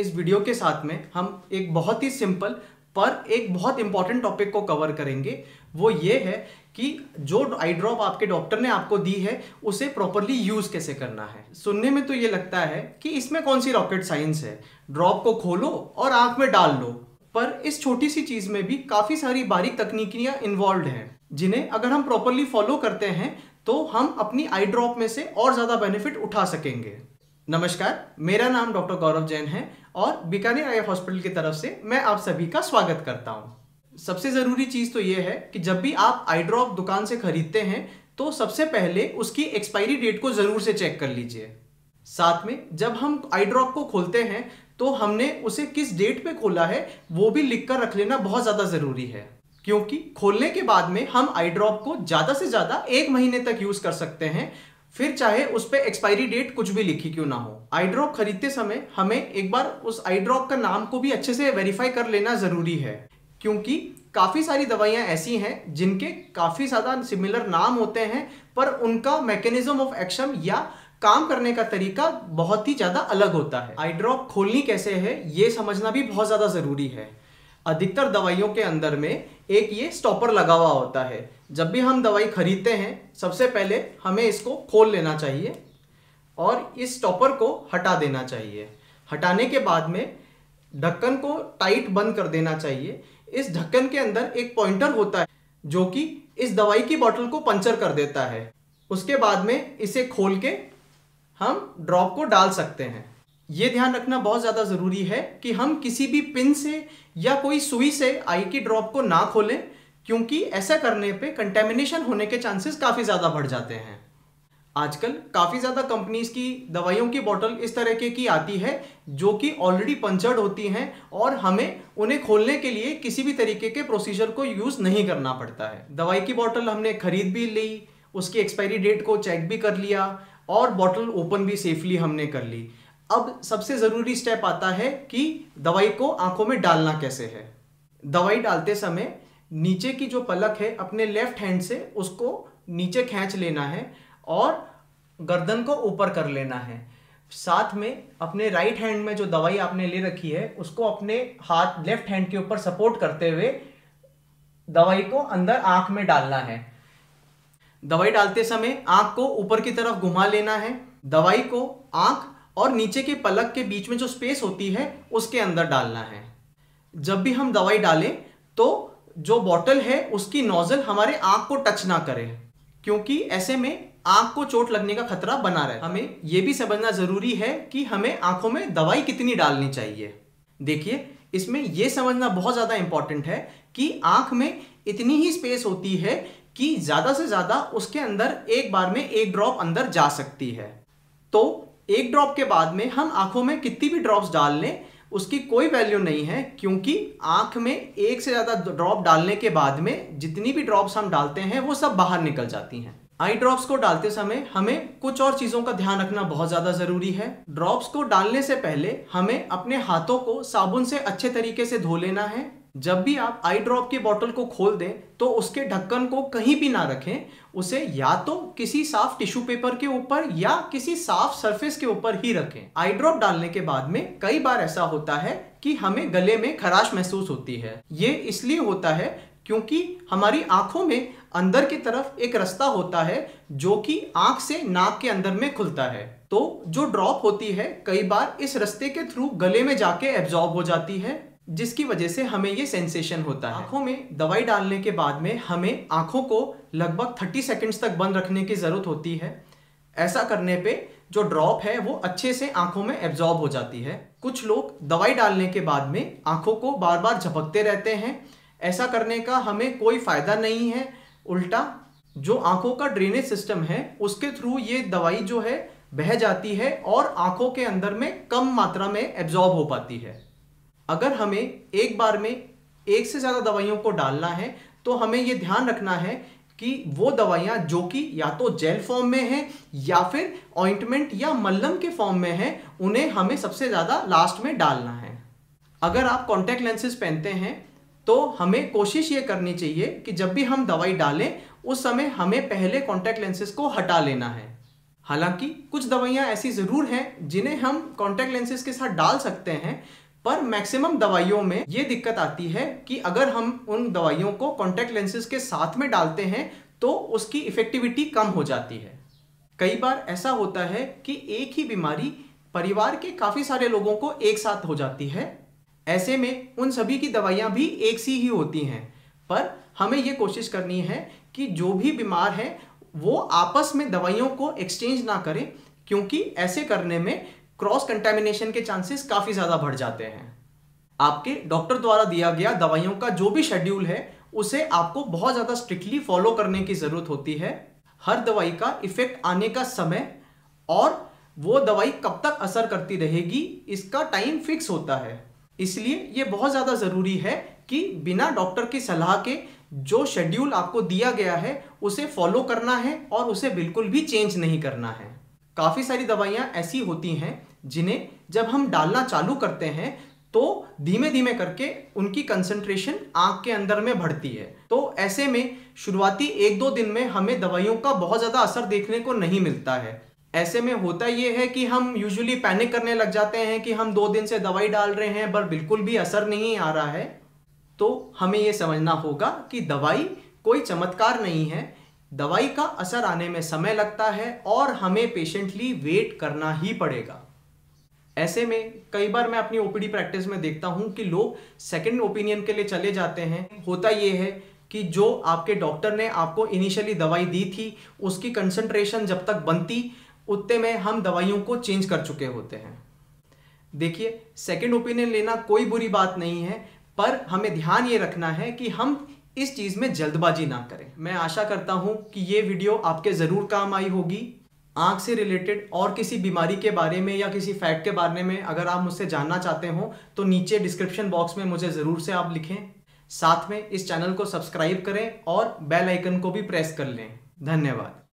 इस वीडियो के साथ में हम एक बहुत ही सिंपल पर एक बहुत इंपॉर्टेंट टॉपिक को कवर करेंगे। वो ये है कि जो आई ड्रॉप आपके डॉक्टर ने आपको दी है, उसे प्रॉपरली यूज़ कैसे करना है? सुनने में तो ये लगता है कि इसमें कौन सी रॉकेट साइंस है? ड्रॉप को खोलो और आँख में डाल लो। पर इस छोटी सी चीज़ में भी काफ़ी सारी बारीक तकनीकियाँ इन्वॉल्व हैं, जिन्हें अगर हम प्रॉपरली फॉलो करते हैं तो हम अपनी आई ड्रॉप में से और ज़्यादा बेनिफिट उठा सकेंगे। नमस्कार, मेरा नाम डॉक्टर गौरव जैन है। और बीकानेर आई हॉस्पिटल की तरफ़ से मैं आप सभी का स्वागत करता हूँ। सबसे ज़रूरी चीज़ तो ये है कि जब भी आप आई ड्रॉप दुकान से खरीदते हैं तो सबसे पहले उसकी एक्सपायरी डेट को ज़रूर से चेक कर लीजिए। साथ में जब हम आई ड्रॉप को खोलते हैं तो हमने उसे किस डेट पे खोला है, वो भी लिख कर रख लेना बहुत ज़्यादा ज़रूरी है। क्योंकि खोलने के बाद में हम आई ड्रॉप को ज़्यादा से ज़्यादा एक महीने तक यूज़ कर सकते हैं फिर चाहे उस पर एक्सपायरी डेट कुछ भी लिखी क्यों ना हो। आई ड्रॉप खरीदते समय हमें एक बार उस आई ड्रॉप का नाम को भी अच्छे से वेरीफाई कर लेना ज़रूरी है, क्योंकि काफ़ी सारी दवाइयाँ ऐसी हैं जिनके काफ़ी ज़्यादा सिमिलर नाम होते हैं, पर उनका मैकेनिज्म ऑफ़ एक्शन या काम करने का तरीका बहुत ही ज़्यादा अलग होता है। आई ड्रॉप खोलनी कैसे है, ये समझना भी बहुत ज़्यादा ज़रूरी है। अधिकतर दवाइयों के अंदर में एक ये स्टॉपर लगा हुआ होता है जब भी हम दवाई खरीदते हैं, सबसे पहले हमें इसको खोल लेना चाहिए और इस टॉपर को हटा देना चाहिए। हटाने के बाद में ढक्कन को टाइट बंद कर देना चाहिए। इस ढक्कन के अंदर एक पॉइंटर होता है, जो कि इस दवाई की बोतल को पंचर कर देता है। उसके बाद में इसे खोल के हम ड्रॉप को डाल सकते हैं। ये ध्यान रखना बहुत ज़्यादा ज़रूरी है कि हम किसी भी पिन से या कोई सुई से आई की ड्रॉप को ना खोलें। क्योंकि ऐसा करने पे कंटेमिनेशन होने के चांसेस काफ़ी ज़्यादा बढ़ जाते हैं। आजकल काफ़ी ज़्यादा कंपनीज़ की दवाइयों की बोतल इस तरह के आती है, जो कि ऑलरेडी पंचर्ड होती हैं और हमें उन्हें खोलने के लिए किसी भी तरीके के प्रोसीजर को यूज़ नहीं करना पड़ता है। दवाई की बोतल हमने खरीद भी ली, उसकी एक्सपायरी डेट को चेक भी कर लिया और बॉटल ओपन भी सेफली हमने कर ली। अब सबसे ज़रूरी स्टेप आता है कि दवाई को आँखों में डालना कैसे है। दवाई डालते समय नीचे की जो पलक है, अपने लेफ़्ट हैंड से उसको नीचे खींच लेना है और गर्दन को ऊपर कर लेना है। साथ में अपने राइट हैंड में जो दवाई आपने ले रखी है, उसको अपने हाथ लेफ़्ट हैंड के ऊपर सपोर्ट करते हुए दवाई को अंदर आँख में डालना है। दवाई डालते समय आँख को ऊपर की तरफ़ घुमा लेना है। दवाई को आँख और नीचे के पलक के बीच में जो स्पेस होती है, उसके अंदर डालना है। जब भी हम दवाई डालें तो जो बॉटल है, उसकी नोजल हमारे आँख को टच ना करे। क्योंकि ऐसे में आँख को चोट लगने का खतरा बना रहे हमें यह भी समझना ज़रूरी है कि हमें आँखों में दवाई कितनी डालनी चाहिए। देखिए, इसमें यह समझना बहुत ज़्यादा इंपॉर्टेंट है कि आँख में इतनी ही स्पेस होती है कि ज़्यादा से ज़्यादा उसके अंदर एक बार में एक ड्रॉप अंदर जा सकती है। तो एक ड्रॉप के बाद में हम आँखों में कितनी भी ड्रॉप्स डाल लें उसकी कोई वैल्यू नहीं है, क्योंकि आँख में एक से ज़्यादा ड्रॉप डालने के बाद में जितनी भी ड्रॉप्स हम डालते हैं, वो सब बाहर निकल जाती हैं। आई ड्रॉप्स को डालते समय हमें कुछ और चीज़ों का ध्यान रखना बहुत ज़्यादा ज़रूरी है। ड्रॉप्स को डालने से पहले हमें अपने हाथों को साबुन से अच्छे तरीके से धो लेना है। जब भी आप आई ड्रॉप की बोतल को खोल दें तो उसके ढक्कन को कहीं भी ना रखें। उसे या तो किसी साफ़ टिश्यू पेपर के ऊपर या किसी साफ़ सरफेस के ऊपर ही रखें। आई ड्रॉप डालने के बाद में कई बार ऐसा होता है कि हमें गले में खराश महसूस होती है। ये इसलिए होता है क्योंकि हमारी आँखों में अंदर की तरफ़ एक रास्ता होता है जो कि आँख से नाक के अंदर में खुलता है। तो जो ड्रॉप होती है, कई बार इस रास्ते के थ्रू गले में जाके एब्जॉर्ब हो जाती है। जिसकी वजह से हमें ये सेंसेशन होता है। आँखों में दवाई डालने के बाद में हमें आँखों को लगभग 30 सेकंड्स तक बंद रखने की ज़रूरत होती है। ऐसा करने पे जो ड्रॉप है, वो अच्छे से आँखों में एब्जॉर्ब हो जाती है। कुछ लोग दवाई डालने के बाद में आँखों को बार बार झपकते रहते हैं। ऐसा करने का हमें कोई फ़ायदा नहीं है। उल्टा, जो आँखों का ड्रेनेज सिस्टम है, उसके थ्रू ये दवाई जो है, बह जाती है और आँखों के अंदर में कम मात्रा में एब्जॉर्ब हो पाती है। अगर हमें एक बार में एक से ज़्यादा दवाइयों को डालना है तो हमें ये ध्यान रखना है कि वो दवाइयाँ जो कि या तो जेल फॉर्म में हैं या फिर ऑइंटमेंट या मल्लम के फॉर्म में है, उन्हें हमें सबसे ज़्यादा लास्ट में डालना है। अगर आप कॉन्टैक्ट लेंसेज पहनते हैं तो हमें कोशिश ये करनी चाहिए कि जब भी हम दवाई डालें, उस समय हमें पहले कॉन्टैक्ट लेंसेज को हटा लेना है। हालाँकि कुछ दवाइयाँ ऐसी ज़रूर हैं जिन्हें हम कॉन्टैक्ट लेंसेज के साथ डाल सकते हैं पर मैक्सिमम दवाइयों में ये दिक्कत आती है कि अगर हम उन दवाइयों को कॉन्टैक्ट लेंसेज के साथ में डालते हैं तो उसकी इफेक्टिविटी कम हो जाती है। कई बार ऐसा होता है कि एक ही बीमारी परिवार के काफ़ी सारे लोगों को एक साथ हो जाती है। ऐसे में उन सभी की दवाइयाँ भी एक सी ही होती हैं। पर हमें ये कोशिश करनी है कि जो भी बीमार है, वो आपस में दवाइयों को एक्सचेंज ना करें, क्योंकि ऐसे करने में क्रॉस कंटेमिनेशन के चांसेस काफ़ी ज़्यादा बढ़ जाते हैं। आपके डॉक्टर द्वारा दिया गया दवाइयों का जो भी शेड्यूल है, उसे आपको बहुत ज़्यादा स्ट्रिक्टली फॉलो करने की ज़रूरत होती है। हर दवाई का इफ़ेक्ट आने का समय और वो दवाई कब तक असर करती रहेगी, इसका टाइम फिक्स होता है। इसलिए ये बहुत ज़्यादा ज़रूरी है कि बिना डॉक्टर की सलाह के जो शेड्यूल आपको दिया गया है, उसे फॉलो करना है और उसे बिल्कुल भी चेंज नहीं करना है। काफ़ी सारी दवाइयाँ ऐसी होती हैं जिन्हें जब हम डालना चालू करते हैं तो धीमे धीमे करके उनकी कंसंट्रेशन आँख के अंदर में बढ़ती है। तो ऐसे में शुरुआती एक दो दिन में हमें दवाइयों का बहुत ज़्यादा असर देखने को नहीं मिलता है। ऐसे में होता यह है कि हम यूजुअली पैनिक करने लग जाते हैं कि हम दो दिन से दवाई डाल रहे हैं, पर बिल्कुल भी असर नहीं आ रहा है। तो हमें यह समझना होगा कि दवाई कोई चमत्कार नहीं है। दवाई का असर आने में समय लगता है और हमें पेशेंटली वेट करना ही पड़ेगा। ऐसे में कई बार मैं अपनी ओपीडी प्रैक्टिस में देखता हूँ कि लोग सेकंड ओपिनियन के लिए चले जाते हैं। होता ये है कि जो आपके डॉक्टर ने आपको इनिशियली दवाई दी थी, उसकी कंसंट्रेशन जब तक बनती, उतने में हम दवाइयों को चेंज कर चुके होते हैं। देखिए सेकंड ओपिनियन लेना कोई बुरी बात नहीं है, पर हमें ध्यान ये रखना है कि हम इस चीज़ में जल्दबाजी ना करें। मैं आशा करता हूँ कि ये वीडियो आपके ज़रूर काम आई होगी। आँख से रिलेटेड और किसी बीमारी के बारे में या किसी फैक्ट के बारे में अगर आप मुझसे जानना चाहते हो तो नीचे डिस्क्रिप्शन बॉक्स में मुझे ज़रूर से आप लिखें। साथ में इस चैनल को सब्सक्राइब करें और बेल आइकन को भी प्रेस कर लें। धन्यवाद।